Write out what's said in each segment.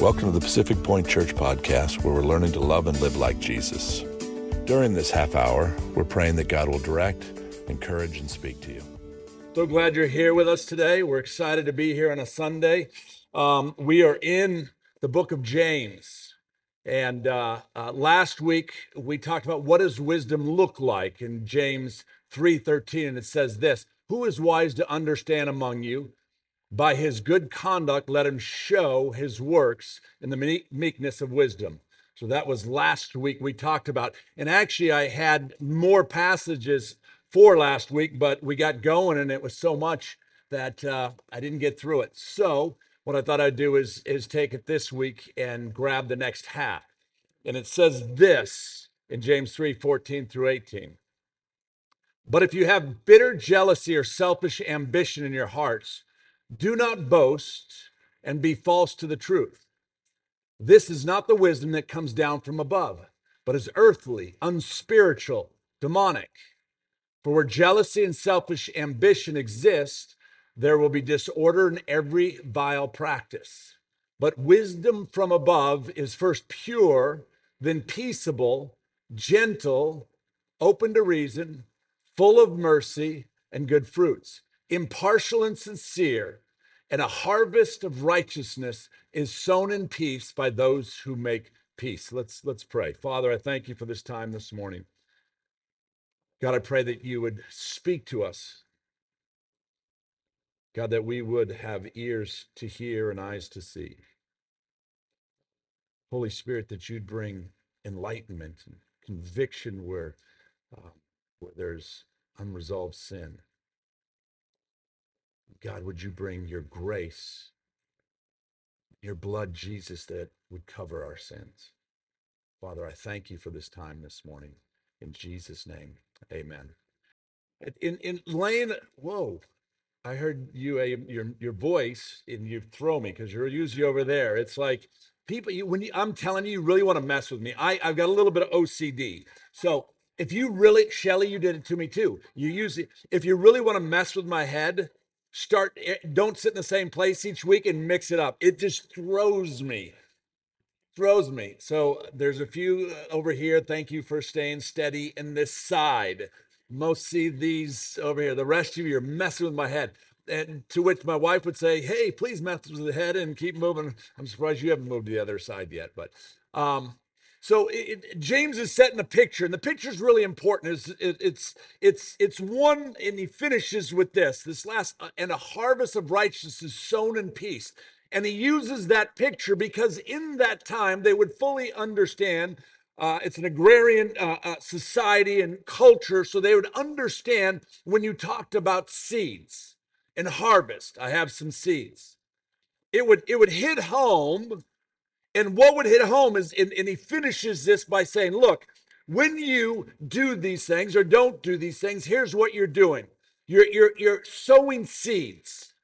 Welcome to the Pacific Point Church podcast, where we're learning to love and live like Jesus. During this half hour, we're praying that God will direct, encourage, and speak to you. So glad you're here with us today. We're excited to be here on a Sunday. Um, we are in the book of James. And uh, uh, last week we talked about what does wisdom look like in James 3:13 and it says this, who is wise to understand among you? By his good conduct let him show his works in the meekness of wisdom. So that was last week we talked about. And actually I had more passages for last week, but we got going and it was so much that uh, I didn't get through it. So what I thought I'd do is, is take it this week and grab the next half. And it says this in James 3 14 through 18. But if you have bitter jealousy or selfish ambition in your hearts, do not boast and be false to the truth. This is not the wisdom that comes down from above, but is earthly, unspiritual, demonic. For where jealousy and selfish ambition exist, there will be disorder in every vile practice. But wisdom from above is first pure, then peaceable, gentle, open to reason, full of mercy and good fruits, impartial and sincere, and a harvest of righteousness is sown in peace by those who make peace. Let's let's pray. Father, I thank you for this time this morning. God, I pray that you would speak to us God, that we would have ears to hear and eyes to see. Holy Spirit, that you'd bring enlightenment and conviction where, uh, where there's unresolved sin. God, would you bring your grace, your blood, Jesus, that would cover our sins? Father, I thank you for this time this morning. In Jesus' name, amen. In, in laying, whoa, I heard you a your your voice and you throw me because you're usually over there. It's like people you, when you, I'm telling you, you really want to mess with me. I I've got a little bit of OCD. So if you really, Shelly, you did it to me too. You use it. If you really want to mess with my head, start. Eh, don't sit in the same place each week and mix it up. It just throws me throws me. So there's a few uh, over here. Thank you for staying steady in this side. Most see these over here. The rest of you are messing with my head. And to which my wife would say, Hey, please mess with the head and keep moving. I'm surprised you haven't moved to the other side yet. But um, so it, it, James is setting a picture, and the picture is really important. It's, it, it's it's it's one, and he finishes with this: this last uh, and a harvest of righteousness is sown in peace. And he uses that picture because in that time they would fully understand uh, it's an agrarian uh, uh, society and culture, so they would understand when you talked about seeds and harvest. I have some seeds. It would it would hit home, and what would hit home is, and, and he finishes this by saying, "Look, when you do these things or don't do these things, here's what you're doing. You're you're you're sowing seeds."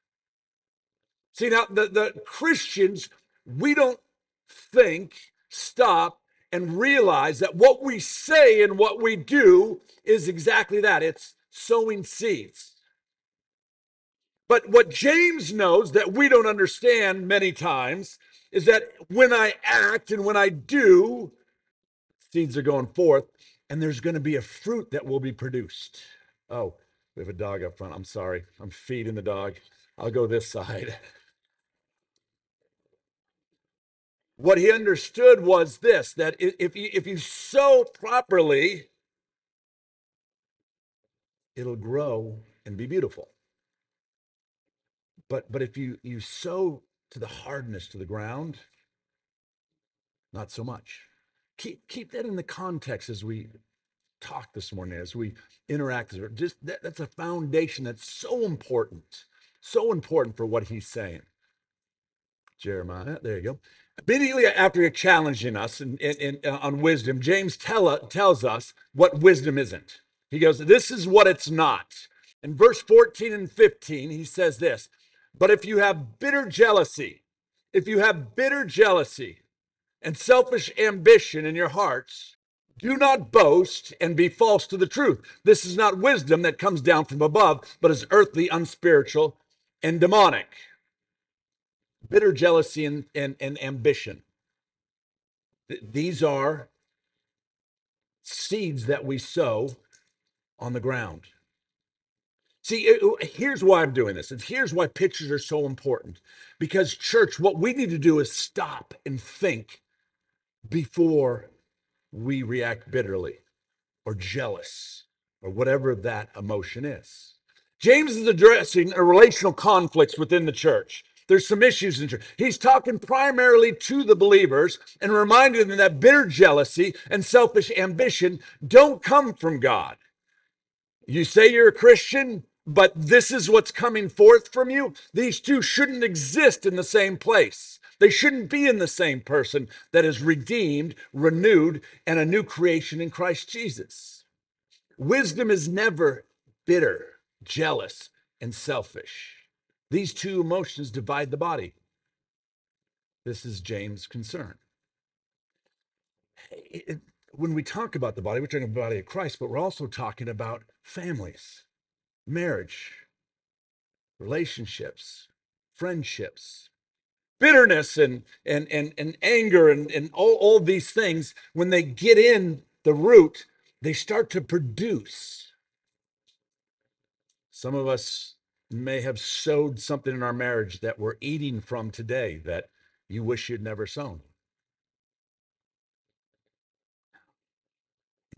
See now, the the Christians, we don't think, stop, and realize that what we say and what we do is exactly that it's sowing seeds. But what James knows that we don't understand many times is that when I act and when I do, seeds are going forth, and there's going to be a fruit that will be produced. Oh, we have a dog up front. I'm sorry. I'm feeding the dog. I'll go this side. What he understood was this that if you, if you sow properly, it'll grow and be beautiful. But, but if you, you sow to the hardness to the ground, not so much. Keep, keep that in the context as we talk this morning, as we interact. Just that, that's a foundation that's so important, so important for what he's saying. Jeremiah, there you go. Immediately after challenging us in, in, in, uh, on wisdom, James tell, tells us what wisdom isn't. He goes, This is what it's not. In verse 14 and 15, he says this But if you have bitter jealousy, if you have bitter jealousy and selfish ambition in your hearts, do not boast and be false to the truth. This is not wisdom that comes down from above, but is earthly, unspiritual, and demonic. bitter jealousy and, and, and ambition. Th- These are seeds that we sow on the ground. See, it- here's why I'm doing this, and here's why pictures are so important. Because, church, what we need to do is stop and think before we react bitterly or jealous or whatever that emotion is. James is addressing a relational conflicts within the church. There's some issues in church. He's talking primarily to the believers and reminding them that bitter jealousy and selfish ambition don't come from God. You say you're a Christian, but this is what's coming forth from you. These two shouldn't exist in the same place. They shouldn't be in the same person that is redeemed, renewed, and a new creation in Christ Jesus. Wisdom is never bitter, jealous, and selfish. These two emotions divide the body. This is James' concern. When we talk about the body, we're talking about the body of Christ, but we're also talking about families, marriage, relationships, friendships, bitterness and and and, and anger and, and all, all these things, when they get in the root, they start to produce. Some of us may have sowed something in our marriage that we're eating from today that you wish you'd never sown.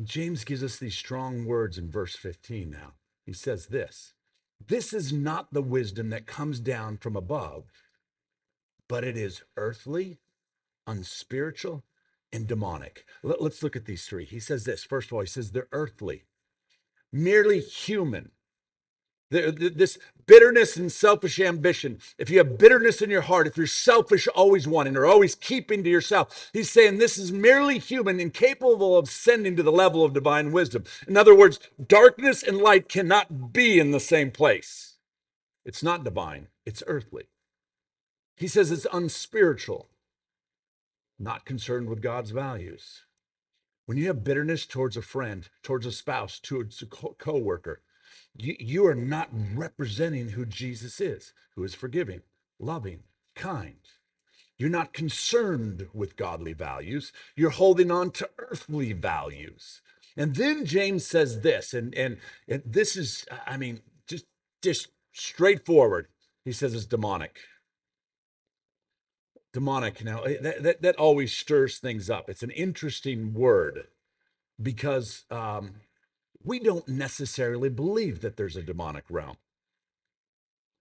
James gives us these strong words in verse 15 now. He says this This is not the wisdom that comes down from above, but it is earthly, unspiritual, and demonic. Let, us look at these three. He says this first of all, he says they're earthly, merely human. This bitterness and selfish ambition, if you have bitterness in your heart, if you're selfish, always wanting or always keeping to yourself, he's saying this is merely human, incapable of ascending to the level of divine wisdom. In other words, darkness and light cannot be in the same place. It's not divine, it's earthly. He says it's unspiritual, not concerned with God's values. When you have bitterness towards a friend, towards a spouse, towards a co- coworker, you, you are not representing who Jesus is, who is forgiving, loving, kind. You're not concerned with godly values. You're holding on to earthly values. And then James says this, and, and, and this is, I mean, just, just straightforward. He says it's demonic. Demonic. Now, eh, that, that, that always stirs things up. It's an interesting word because um, we don't necessarily believe that there's a demonic realm.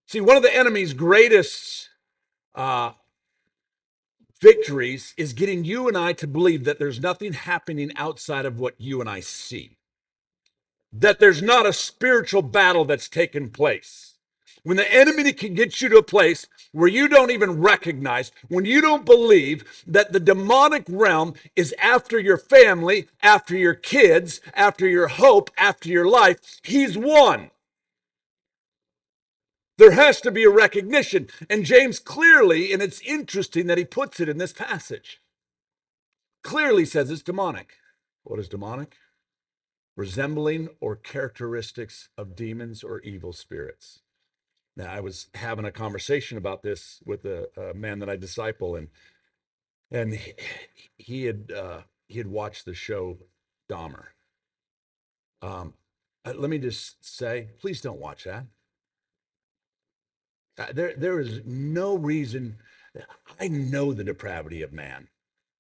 See, one of the enemy's greatest uh, victories is getting you and I to believe that there's nothing happening outside of what you and I see, that there's not a spiritual battle that's taken place. When the enemy can get you to a place where you don't even recognize, when you don't believe that the demonic realm is after your family, after your kids, after your hope, after your life, he's won. There has to be a recognition. And James clearly, and it's interesting that he puts it in this passage, clearly says it's demonic. What is demonic? Resembling or characteristics of demons or evil spirits. Now, I was having a conversation about this with a, a man that I disciple, and and he, he had uh, he had watched the show Dahmer. Um, uh, let me just say, please don't watch that. Uh, there, there is no reason. I know the depravity of man.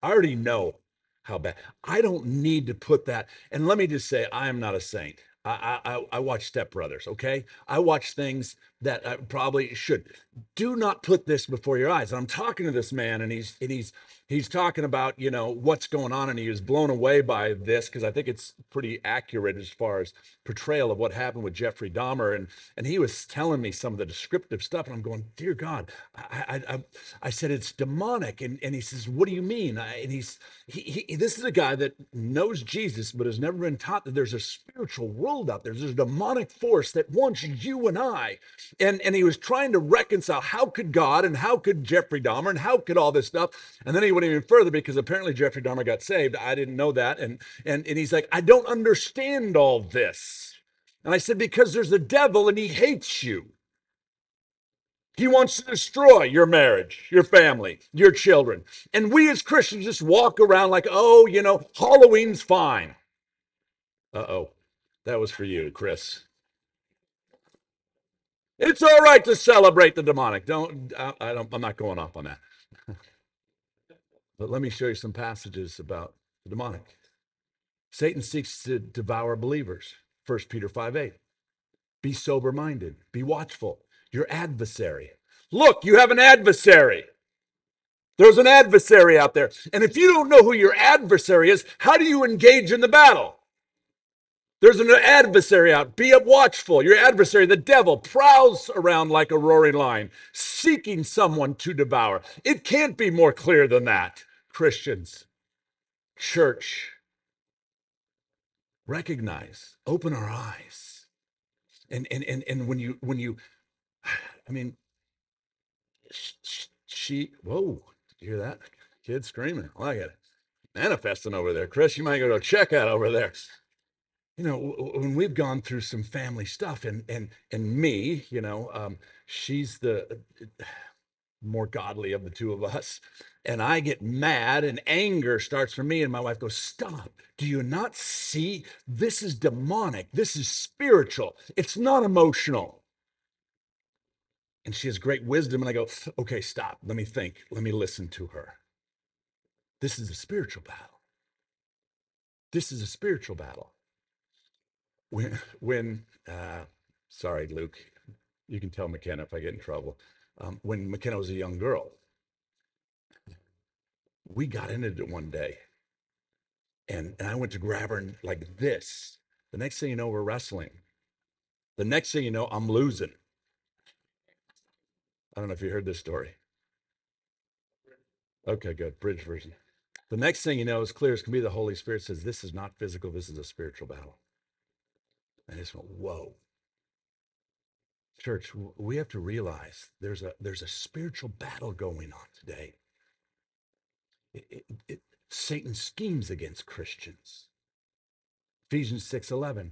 I already know how bad. I don't need to put that. And let me just say, I am not a saint. I, I, I watch Step Brothers. Okay, I watch things that I probably should. Do not put this before your eyes. And I'm talking to this man, and he's and he's he's talking about you know what's going on, and he was blown away by this because I think it's pretty accurate as far as portrayal of what happened with Jeffrey Dahmer, and and he was telling me some of the descriptive stuff, and I'm going, dear God, I I, I, I said it's demonic, and and he says, what do you mean? I, and he's he, he this is a guy that knows Jesus, but has never been taught that there's a spiritual world out there. There's a demonic force that wants you and I, and and he was trying to reconcile how could God and how could Jeffrey Dahmer and how could all this stuff, and then he went even further because apparently Jeffrey Dahmer got saved. I didn't know that, and and and he's like, I don't understand all this. And I said, because there's a devil and he hates you. He wants to destroy your marriage, your family, your children. And we as Christians just walk around like, oh, you know, Halloween's fine. Uh oh. That was for you, Chris. It's all right to celebrate the demonic. Don't I, I don't I'm not going off on that. but let me show you some passages about the demonic. Satan seeks to devour believers. 1 Peter 5 8. Be sober minded, be watchful. Your adversary. Look, you have an adversary. There's an adversary out there. And if you don't know who your adversary is, how do you engage in the battle? There's an adversary out. Be watchful. Your adversary, the devil, prowls around like a roaring lion, seeking someone to devour. It can't be more clear than that. Christians, church, recognize, open our eyes. And and and and when you when you I mean she whoa, did you hear that? Kid screaming. I like it. Manifesting over there. Chris, you might go to check out over there you know when we've gone through some family stuff and and and me you know um she's the more godly of the two of us and i get mad and anger starts for me and my wife goes stop. Do you not see? This is demonic. This is spiritual. It's not emotional. And she has great wisdom and i go okay stop. Let me think. Let me listen to her. This is a spiritual battle. This is a spiritual battle when when uh, sorry luke you can tell mckenna if i get in trouble. Um, when mckenna was a young girl we got into it one day and, and i went to grab her and like this. The next thing you know we're wrestling. The next thing you know i'm losing. I don't know if you heard this story. Okay good. Bridge version. The next thing you know as clear as can be the holy spirit says this is not physical this is a spiritual battle I just went, whoa. Church, we have to realize there's a there's a spiritual battle going on today. It, it, it, Satan schemes against Christians. Ephesians 6:11.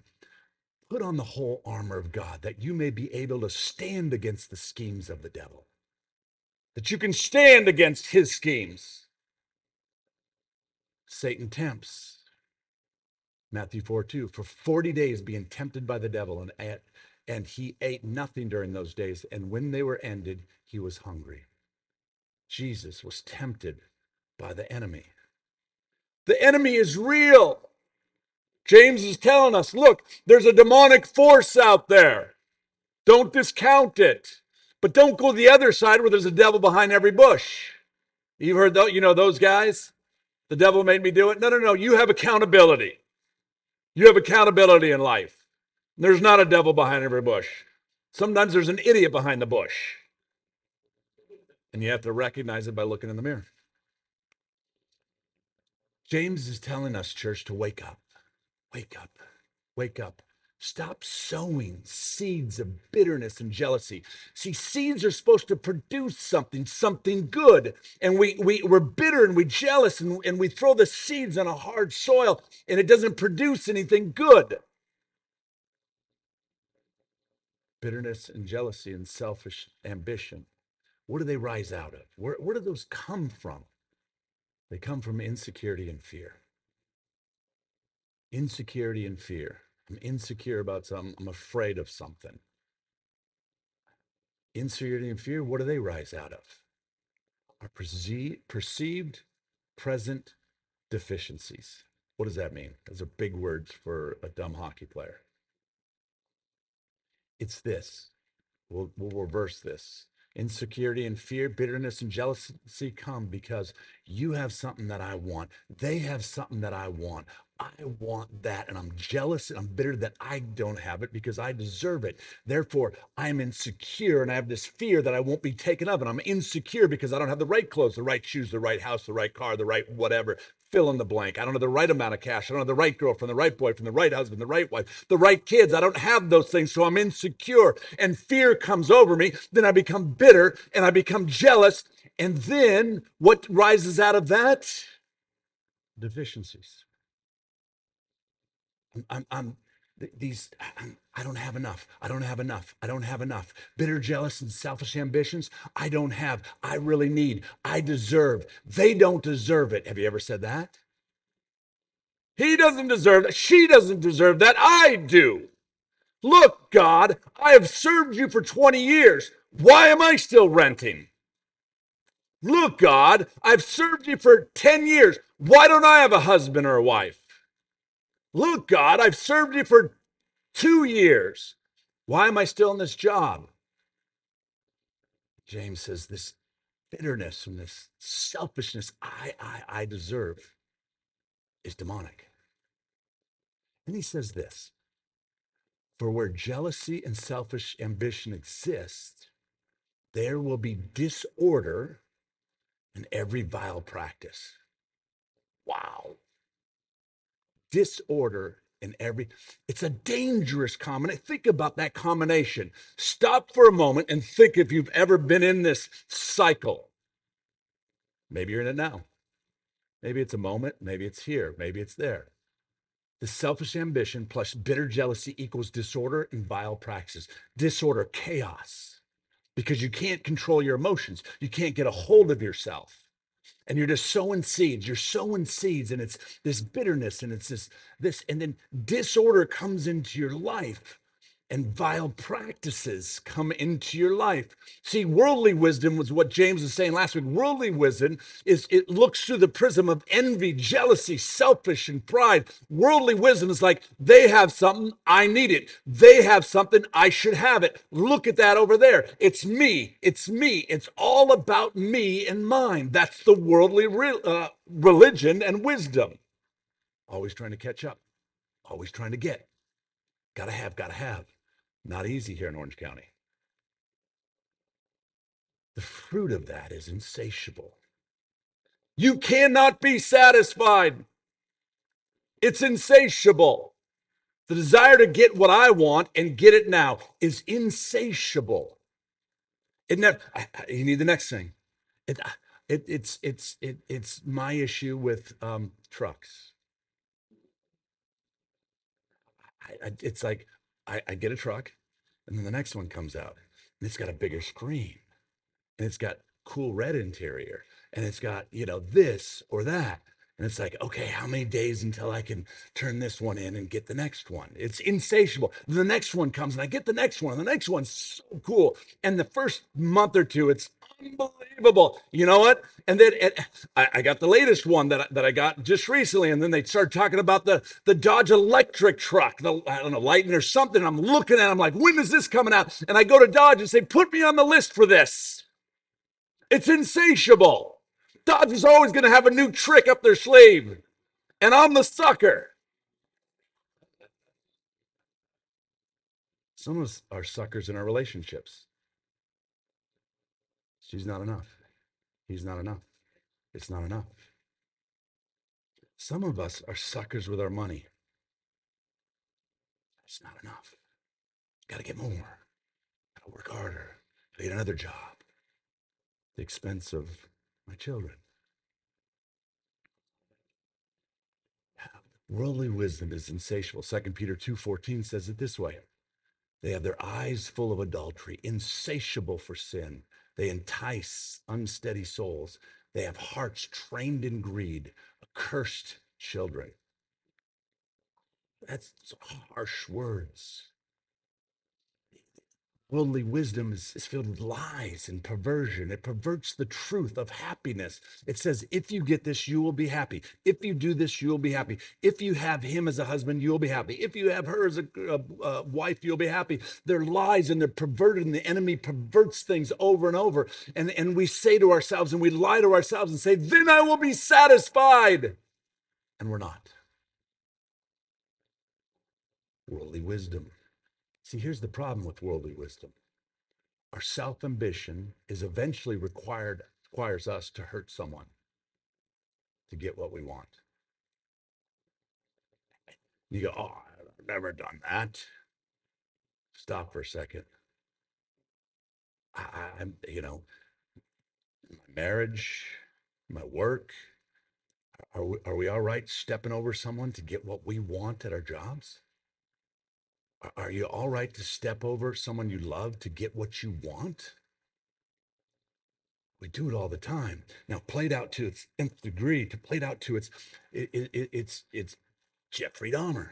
Put on the whole armor of God that you may be able to stand against the schemes of the devil. That you can stand against his schemes. Satan tempts. Matthew 4 2, for 40 days being tempted by the devil, and, ate, and he ate nothing during those days. And when they were ended, he was hungry. Jesus was tempted by the enemy. The enemy is real. James is telling us look, there's a demonic force out there. Don't discount it. But don't go the other side where there's a devil behind every bush. You've heard, though, you know, those guys? The devil made me do it. No, no, no. You have accountability. You have accountability in life. There's not a devil behind every bush. Sometimes there's an idiot behind the bush. And you have to recognize it by looking in the mirror. James is telling us, church, to wake up. Wake up. Wake up. Stop sowing seeds of bitterness and jealousy. See, seeds are supposed to produce something, something good. And we, we, we're bitter and we're jealous and, and we throw the seeds on a hard soil and it doesn't produce anything good. Bitterness and jealousy and selfish ambition. What do they rise out of? Where, where do those come from? They come from insecurity and fear. Insecurity and fear. I'm insecure about something. I'm afraid of something. Insecurity and fear, what do they rise out of? Our perceived present deficiencies. What does that mean? Those are big words for a dumb hockey player. It's this. We'll, we'll reverse this. Insecurity and fear, bitterness and jealousy come because you have something that I want. They have something that I want. I want that and I'm jealous and I'm bitter that I don't have it because I deserve it. Therefore, I'm insecure and I have this fear that I won't be taken up and I'm insecure because I don't have the right clothes, the right shoes, the right house, the right car, the right whatever. Fill in the blank. I don't have the right amount of cash. I don't have the right girlfriend, the right boyfriend, the right husband, the right wife, the right kids. I don't have those things. So I'm insecure and fear comes over me. Then I become bitter and I become jealous. And then what rises out of that? Deficiencies I'm, I'm, I'm these, I don't have enough. I don't have enough. I don't have enough. Bitter, jealous, and selfish ambitions. I don't have. I really need. I deserve. They don't deserve it. Have you ever said that? He doesn't deserve that. She doesn't deserve that. I do. Look, God, I have served you for 20 years. Why am I still renting? Look, God, I've served you for 10 years. Why don't I have a husband or a wife? Look, God, I've served you for two years. Why am I still in this job? James says this bitterness and this selfishness I, I, I deserve is demonic. And he says this For where jealousy and selfish ambition exist, there will be disorder and every vile practice. Wow. Disorder in every it's a dangerous combination think about that combination. Stop for a moment and think if you've ever been in this cycle. Maybe you're in it now. Maybe it's a moment maybe it's here maybe it's there. The selfish ambition plus bitter jealousy equals disorder and vile practices disorder chaos. Because you can't control your emotions. You can't get a hold of yourself and you're just sowing seeds you're sowing seeds and it's this bitterness and it's this this and then disorder comes into your life and vile practices come into your life. See, worldly wisdom was what James was saying last week. Worldly wisdom is it looks through the prism of envy, jealousy, selfish, and pride. Worldly wisdom is like they have something, I need it. They have something, I should have it. Look at that over there. It's me. It's me. It's all about me and mine. That's the worldly re- uh, religion and wisdom. Always trying to catch up. Always trying to get. Gotta have. Gotta have. Not easy here in Orange County. The fruit of that is insatiable. You cannot be satisfied. It's insatiable. The desire to get what I want and get it now is insatiable. Isn't that, I, you need the next thing. It, it, it's, it's, it, it's my issue with um, trucks. I, it's like I, I get a truck, and then the next one comes out, and it's got a bigger screen, and it's got cool red interior, and it's got you know this or that, and it's like, okay, how many days until I can turn this one in and get the next one? It's insatiable. The next one comes and I get the next one. The next one's so cool. And the first month or two, it's unbelievable. You know what? And then I, I, got the latest one that, that I got just recently. And then they started talking about the, the Dodge electric truck, the, I don't know, Lightning or something. I'm looking at it, I'm like, when is this coming out? And I go to Dodge and say, put me on the list for this. It's insatiable. Dodge is always going to have a new trick up their sleeve. And I'm the sucker. Some of us are suckers in our relationships. She's not enough. He's not enough. It's not enough. Some of us are suckers with our money. It's not enough. Got to get more. Got to work harder. To get another job. At the expense of my children. Worldly wisdom is insatiable. 2 Peter 2:14 says it this way. They have their eyes full of adultery, insatiable for sin. They entice unsteady souls. They have hearts trained in greed, accursed children. That's harsh words. Worldly wisdom is, is, filled with lies and perversion. It perverts the truth of happiness. It says, if you get this, you will be happy. If you do this, you will be happy. If you have him as a husband, you'll be happy. If you have her as a, a, a wife, you'll be happy. They're lies and they're perverted, and the enemy perverts things over and over. And, and we say to ourselves, and we lie to ourselves and say, then I will be satisfied. And we're not. Worldly wisdom See, here's the problem with worldly wisdom. Our self-ambition is eventually required requires us to hurt someone to get what we want. You go, oh, I've never done that. Stop for a second. I, I'm, you know, my marriage, my work, are we, are we all right stepping over someone to get what we want at our jobs? Are- you all right to step over someone you love to get what you want? We do it all the time. Now, played out to its nth degree, to played out to its, it, it, it- it's it's Jeffrey Dahmer.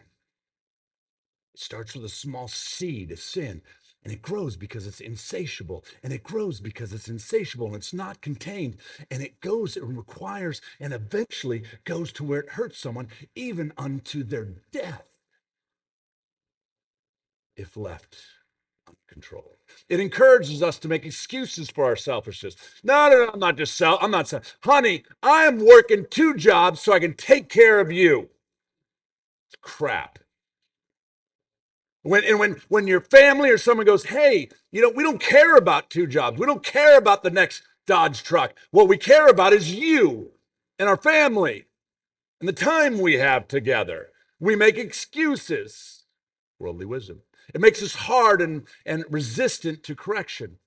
It starts with a small seed of sin, and it grows because it's insatiable, and it grows because it's insatiable, and it's not contained, and it goes, it requires, and eventually goes to where it hurts someone, even unto their death, if left uncontrolled. It encourages us to make excuses for our selfishness. No, no, no, I'm not just self. I'm not self. Honey, I am working two jobs so I can take care of you. It's crap. When and when when your family or someone goes, hey, you know, we don't care about two jobs. We don't care about the next Dodge truck. What we care about is you and our family and the time we have together. We make excuses. Worldly wisdom. It makes us hard and, and resistant to correction.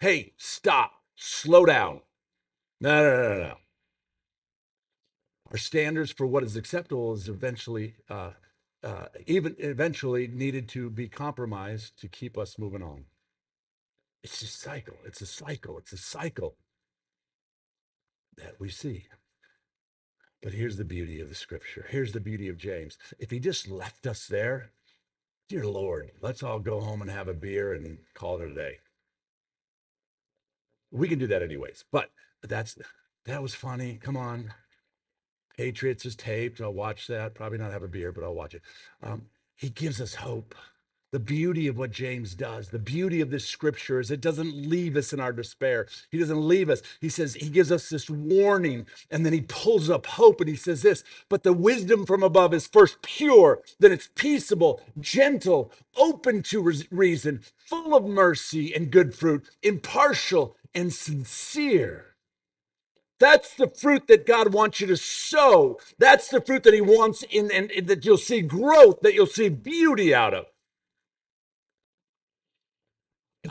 Hey, stop, slow down. No, no, no, no. Our standards for what is acceptable is eventually, uh, uh, even eventually, needed to be compromised to keep us moving on. It's a cycle. It's a cycle. It's a cycle that we see. But here's the beauty of the scripture. Here's the beauty of James. If he just left us there, dear Lord, let's all go home and have a beer and call it a day. We can do that anyways. But that's that was funny. Come on. Patriots is taped. I'll watch that. Probably not have a beer, but I'll watch it. Um, he gives us hope. The beauty of what James does, the beauty of this scripture is it doesn't leave us in our despair. He doesn't leave us. He says, He gives us this warning, and then He pulls up hope and He says this, but the wisdom from above is first pure, then it's peaceable, gentle, open to reason, full of mercy and good fruit, impartial and sincere. That's the fruit that God wants you to sow. That's the fruit that He wants in, and that you'll see growth, that you'll see beauty out of.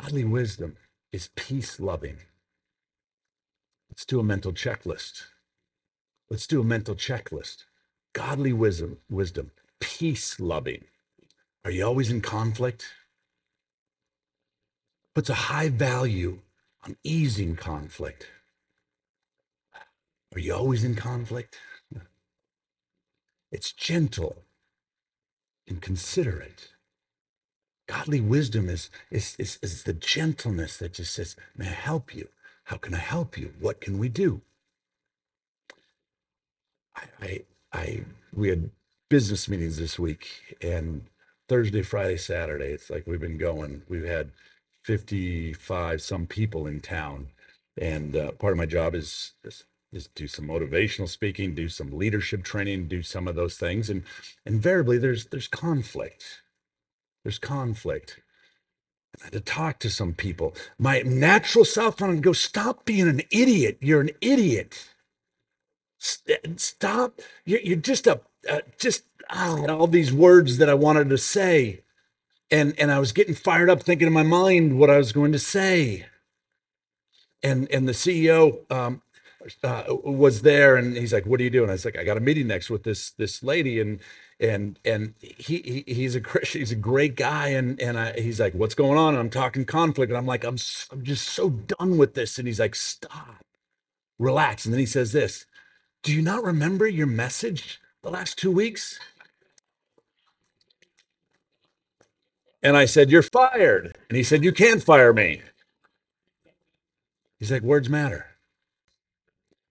Godly wisdom is peace loving. Let's do a mental checklist. Let's do a mental checklist. Godly wisdom, wisdom, peace loving. Are you always in conflict? Puts a high value on easing conflict. Are you always in conflict? It's gentle and considerate. Godly wisdom is, is, is, is the gentleness that just says, May I help you? How can I help you? What can we do? I, I, I we had business meetings this week and Thursday, Friday, Saturday. It's like we've been going. We've had 55 some people in town. And uh, part of my job is, is is do some motivational speaking, do some leadership training, do some of those things. And invariably there's there's conflict. There's conflict. I had to talk to some people. My natural self wanted to go, stop being an idiot. You're an idiot. Stop. You're, you're just a, uh, just ah, all these words that I wanted to say. And, and I was getting fired up thinking in my mind what I was going to say. And, and the CEO um, uh, was there and he's like, what are you doing? I was like, I got a meeting next with this, this lady and, and, and he, he he's a he's a great guy. And, and I, he's like, what's going on? And I'm talking conflict. And I'm like, I'm, I'm just so done with this. And he's like, stop, relax. And then he says this, do you not remember your message the last two weeks? And I said, you're fired. And he said, you can't fire me. He's like, words matter.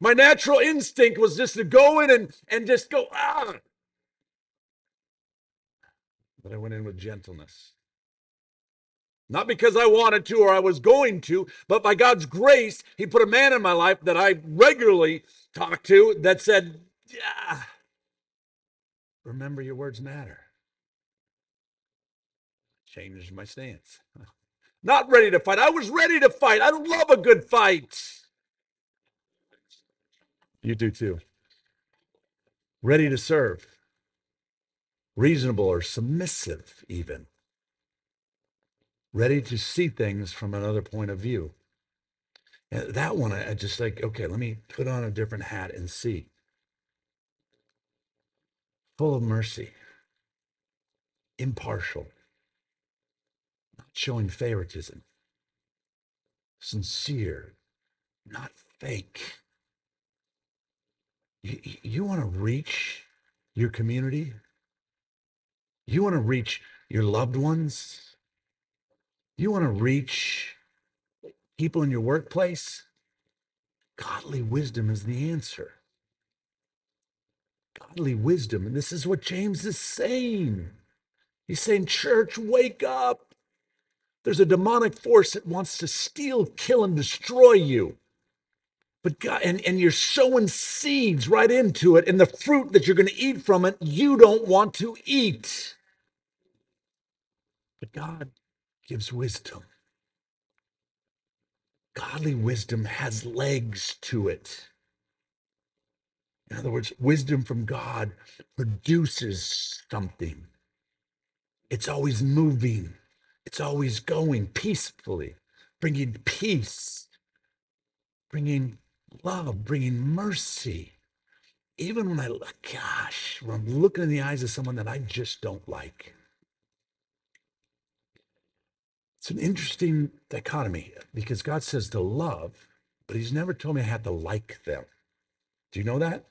My natural instinct was just to go in and, and just go, ah. But I went in with gentleness. Not because I wanted to or I was going to, but by God's grace, He put a man in my life that I regularly talk to that said, yeah, remember your words matter. Changed my stance. Not ready to fight. I was ready to fight. I love a good fight. You do too. Ready to serve, reasonable or submissive, even. Ready to see things from another point of view. And that one, I I just like, okay, let me put on a different hat and see. Full of mercy, impartial, not showing favoritism, sincere, not fake. You, you want to reach your community? You want to reach your loved ones? You want to reach people in your workplace? Godly wisdom is the answer. Godly wisdom. And this is what James is saying. He's saying, Church, wake up. There's a demonic force that wants to steal, kill, and destroy you. But God, and, and you're sowing seeds right into it, and the fruit that you're going to eat from it, you don't want to eat. But God gives wisdom. Godly wisdom has legs to it. In other words, wisdom from God produces something. It's always moving, it's always going peacefully, bringing peace, bringing love, bringing mercy. Even when I, gosh, when I'm looking in the eyes of someone that I just don't like. It's an interesting dichotomy because God says to love, but He's never told me I had to like them. Do you know that?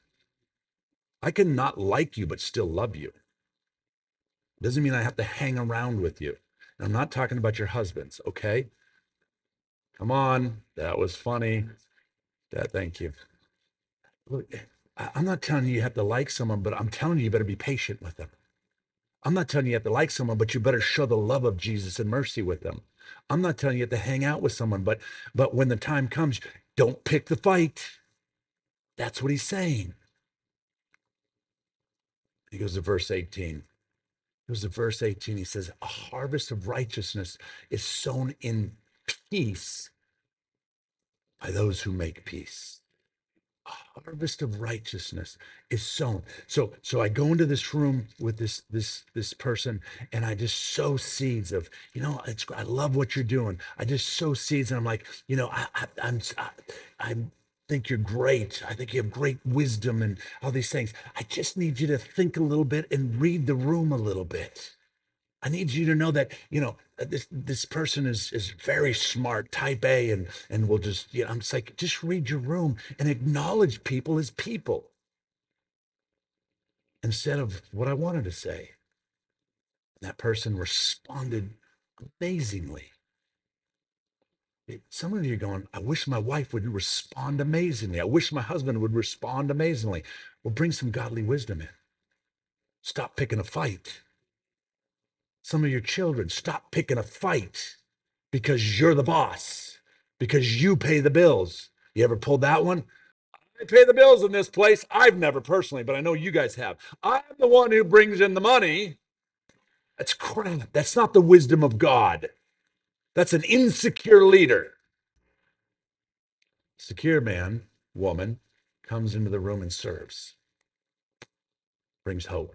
I can not like you, but still love you. Doesn't mean I have to hang around with you. And I'm not talking about your husbands, okay? Come on. That was funny. That, thank you. Look, I'm not telling you you have to like someone, but I'm telling you you better be patient with them. I'm not telling you you have to like someone, but you better show the love of Jesus and mercy with them. I'm not telling you to hang out with someone, but but when the time comes, don't pick the fight. That's what he's saying. He goes to verse 18. He goes to verse 18. He says, A harvest of righteousness is sown in peace by those who make peace harvest of righteousness is sown. So so i go into this room with this this this person and i just sow seeds of you know it's i love what you're doing. I just sow seeds and i'm like you know i, I i'm I, I think you're great. I think you have great wisdom and all these things. I just need you to think a little bit and read the room a little bit I need you to know that you know uh, this this person is is very smart, type A, and and will just you know I'm just like just read your room and acknowledge people as people instead of what I wanted to say. That person responded amazingly. Some of you are going, I wish my wife would respond amazingly. I wish my husband would respond amazingly. Well, bring some godly wisdom in. Stop picking a fight some of your children stop picking a fight because you're the boss, because you pay the bills. You ever pulled that one? I pay the bills in this place. I've never personally, but I know you guys have. I'm the one who brings in the money. That's crap. That's not the wisdom of God. That's an insecure leader. Secure man, woman, comes into the room and serves, brings hope,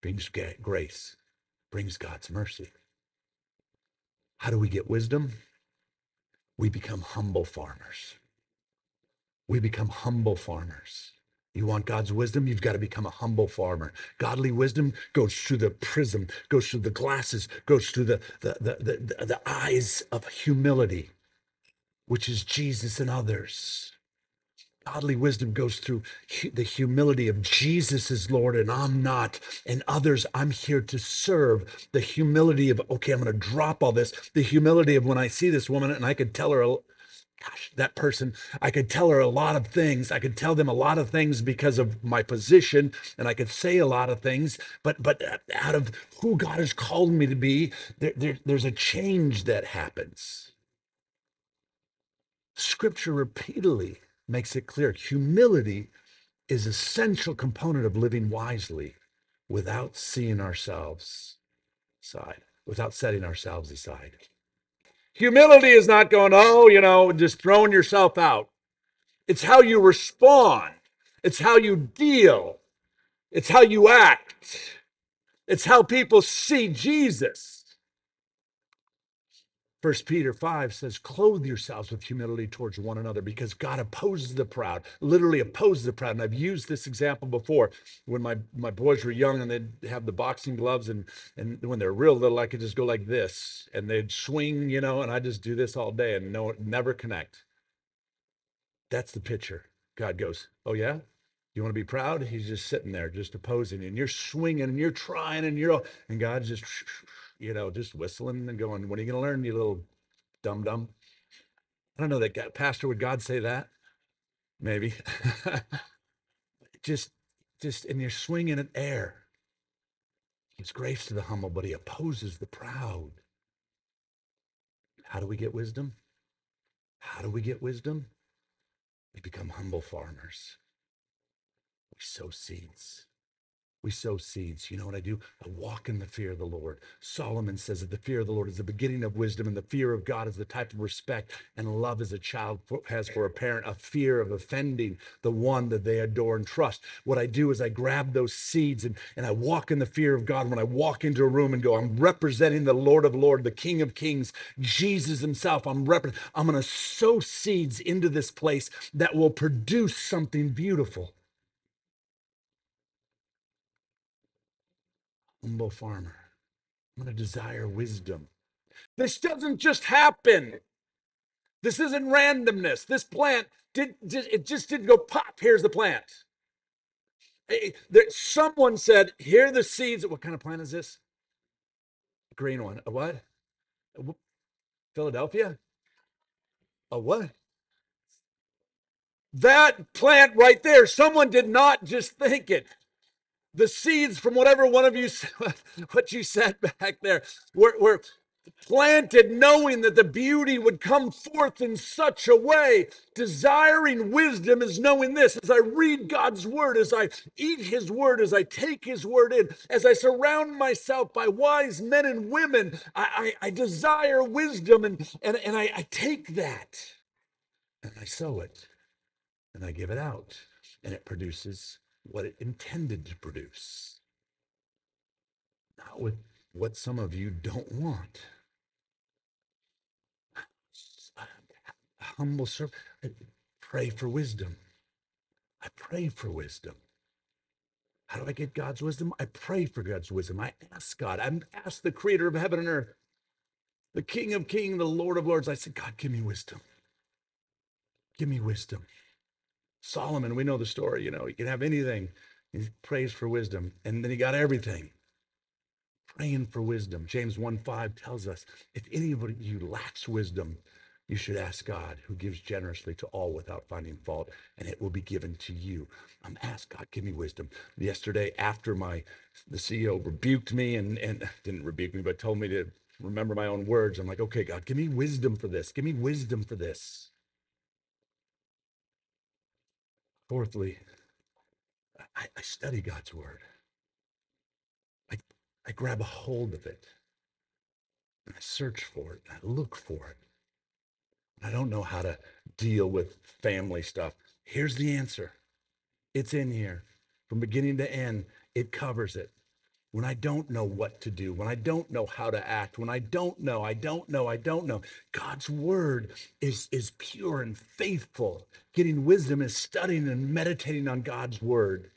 brings grace, brings God's mercy. How do we get wisdom? We become humble farmers. We become humble farmers. You want God's wisdom? You've got to become a humble farmer. Godly wisdom goes through the prism, goes through the glasses, goes through the, the, the, the, the eyes of humility, which is Jesus and others. Godly wisdom goes through the humility of Jesus is Lord and I'm not, and others I'm here to serve. The humility of, okay, I'm going to drop all this. The humility of when I see this woman and I could tell her, gosh, that person, I could tell her a lot of things. I could tell them a lot of things because of my position, and I could say a lot of things. But but uh, out of who God has called me to be, there, there, there's a change that happens. Scripture repeatedly makes it clear humility is essential component of living wisely without seeing ourselves aside, without setting ourselves aside. Humility is not going, oh, you know, just throwing yourself out. It's how you respond. It's how you deal. It's how you act. It's how people see Jesus. First Peter 5 says, clothe yourselves with humility towards one another because God opposes the proud, literally opposes the proud. And I've used this example before when my, my boys were young and they'd have the boxing gloves and, and when they're real little, I could just go like this and they'd swing, you know, and I just do this all day and no never connect. That's the picture. God goes, Oh yeah? You want to be proud? He's just sitting there, just opposing, and you're swinging and you're trying and you're and God's just you know, just whistling and going, When are you going to learn, you little dum dum? I don't know that God, Pastor, would God say that? Maybe. just, just, and you're swinging at air. Gives grace to the humble, but he opposes the proud. How do we get wisdom? How do we get wisdom? We become humble farmers. We sow seeds we sow seeds. You know what I do? I walk in the fear of the Lord. Solomon says that the fear of the Lord is the beginning of wisdom, and the fear of God is the type of respect and love as a child has for a parent, a fear of offending the one that they adore and trust. What I do is I grab those seeds and, and I walk in the fear of God. When I walk into a room and go, I'm representing the Lord of Lords, the King of Kings, Jesus Himself. I'm rep- I'm going to sow seeds into this place that will produce something beautiful. Humble farmer. I'm going to desire wisdom. This doesn't just happen. This isn't randomness. This plant did, did it just didn't go pop. Here's the plant. There, someone said, "Here are the seeds." What kind of plant is this? green one. A what? Philadelphia. A what? That plant right there. Someone did not just think it the seeds from whatever one of you what you said back there were, were planted knowing that the beauty would come forth in such a way desiring wisdom is knowing this. As i read god's word as i eat his word as i take his word in as i surround myself by wise men and women i, I, I desire wisdom and, and, and I, I take that and i sow it and i give it out and it produces what it intended to produce, not with what some of you don't want. Humble servant, I pray for wisdom. I pray for wisdom. How do I get God's wisdom? I pray for God's wisdom. I ask God. I ask the creator of heaven and earth, the King of kings, the Lord of lords. I said, God, give me wisdom. Give me wisdom. Solomon, we know the story, you know, he can have anything. He prays for wisdom, and then he got everything. Praying for wisdom. James 1 5 tells us if any of you lacks wisdom, you should ask God, who gives generously to all without finding fault, and it will be given to you. I'm ask God, give me wisdom. Yesterday, after my the CEO rebuked me and and didn't rebuke me, but told me to remember my own words. I'm like, okay, God, give me wisdom for this. Give me wisdom for this. Fourthly, I, I study God's word. I, I grab a hold of it and I search for it. I look for it. I don't know how to deal with family stuff. Here's the answer it's in here from beginning to end, it covers it. When I don't know what to do, when I don't know how to act, when I don't know, I don't know, I don't know, God's word is, is pure and faithful. Getting wisdom is studying and meditating on God's word,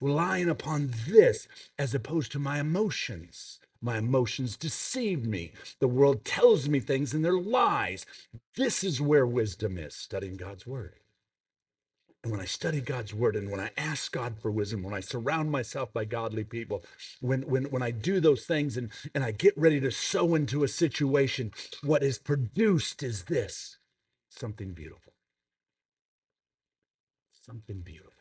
relying upon this as opposed to my emotions. My emotions deceive me. The world tells me things and they're lies. This is where wisdom is, studying God's word. And when I study God's word and when I ask God for wisdom, when I surround myself by godly people, when, when, when I do those things and, and I get ready to sow into a situation, what is produced is this something beautiful. Something beautiful.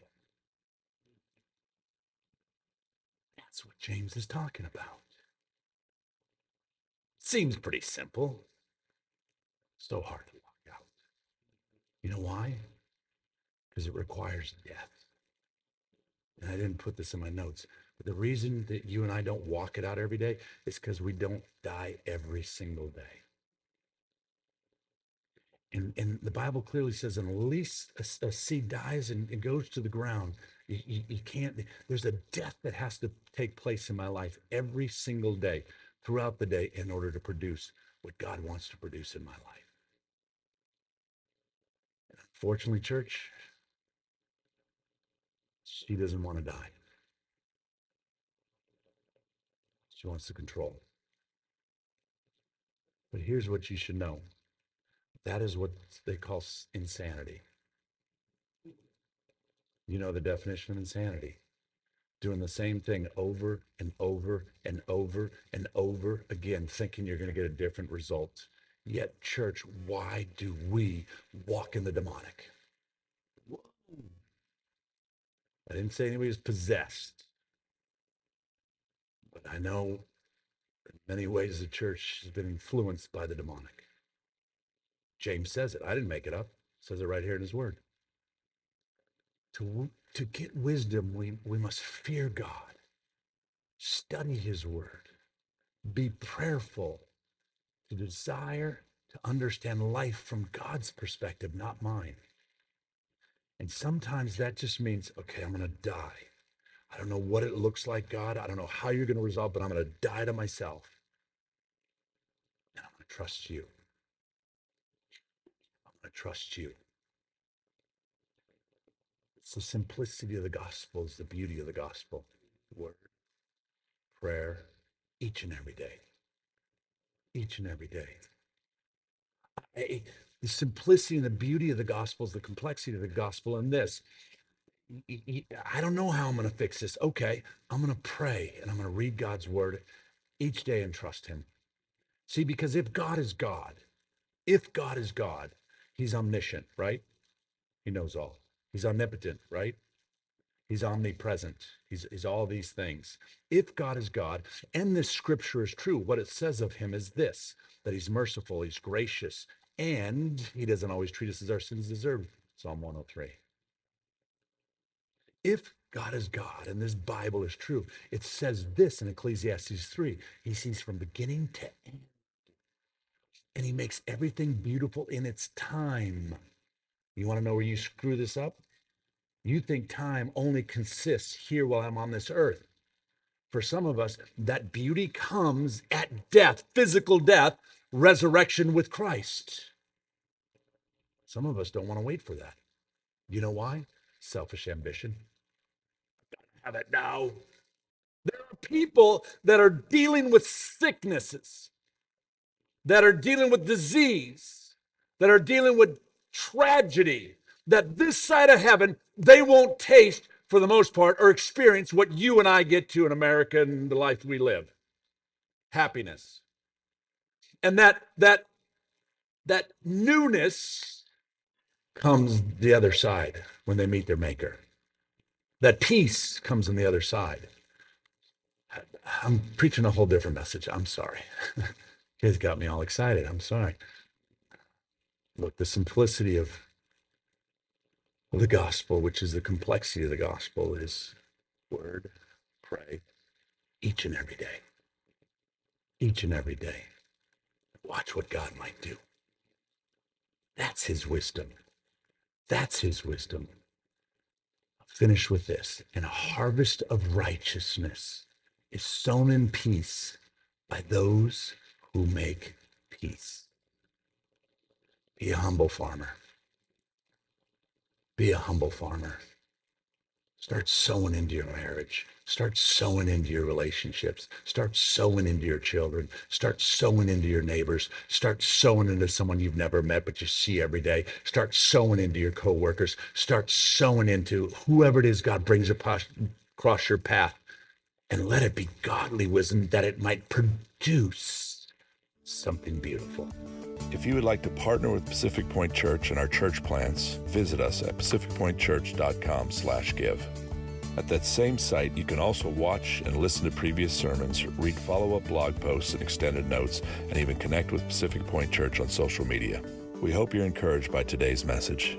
That's what James is talking about. Seems pretty simple. So hard to walk out. You know why? Because it requires death. And I didn't put this in my notes, but the reason that you and I don't walk it out every day is because we don't die every single day. And, and the Bible clearly says, unless a, a seed dies and, and, goes to the ground, you, you, you can't, there's a death that has to take place in my life every single day throughout the day in order to produce what God wants to produce in my life. And unfortunately, church, she doesn't want to die. She wants to control. But here's what you should know that is what they call insanity. You know the definition of insanity doing the same thing over and over and over and over again, thinking you're going to get a different result. Yet, church, why do we walk in the demonic? I didn't say anybody was possessed, but I know in many ways the church has been influenced by the demonic. James says it. I didn't make it up. says it right here in his word. To, to get wisdom, we, we must fear God, study his word, be prayerful, to desire to understand life from God's perspective, not mine. And sometimes that just means, okay, I'm going to die. I don't know what it looks like, God. I don't know how you're going to resolve, but I'm going to die to myself. And I'm going to trust you. I'm going to trust you. It's the simplicity of the gospel, is the beauty of the gospel. Word, prayer, each and every day. Each and every day. I, the simplicity and the beauty of the gospel is the complexity of the gospel in this. I don't know how I'm going to fix this. Okay, I'm going to pray and I'm going to read God's word each day and trust Him. See, because if God is God, if God is God, He's omniscient, right? He knows all. He's omnipotent, right? He's omnipresent. He's, he's all these things. If God is God, and this scripture is true, what it says of him is this that he's merciful, he's gracious, and he doesn't always treat us as our sins deserve. Psalm 103. If God is God and this Bible is true, it says this in Ecclesiastes 3 He sees from beginning to end, and he makes everything beautiful in its time. You want to know where you screw this up? You think time only consists here while I'm on this earth. For some of us, that beauty comes at death, physical death, resurrection with Christ. Some of us don't want to wait for that. You know why? Selfish ambition. Have it now. There are people that are dealing with sicknesses, that are dealing with disease, that are dealing with tragedy that this side of heaven, they won't taste for the most part or experience what you and I get to in America and the life we live. Happiness. And that that that newness comes the other side when they meet their maker. That peace comes on the other side. I'm preaching a whole different message. I'm sorry. you guys got me all excited. I'm sorry. Look, the simplicity of the gospel, which is the complexity of the gospel, is word, pray, each and every day. Each and every day. Watch what God might do. That's his wisdom. That's his wisdom. I'll finish with this. And a harvest of righteousness is sown in peace by those who make peace. Be a humble farmer. Be a humble farmer. Start sowing into your marriage. Start sowing into your relationships. Start sowing into your children. Start sowing into your neighbors. Start sowing into someone you've never met but you see every day. Start sowing into your coworkers. Start sowing into whoever it is God brings across your path. And let it be godly wisdom that it might produce something beautiful. If you would like to partner with Pacific Point Church and our church plants, visit us at pacificpointchurch.com/give. At that same site, you can also watch and listen to previous sermons, read follow-up blog posts and extended notes, and even connect with Pacific Point Church on social media. We hope you're encouraged by today's message.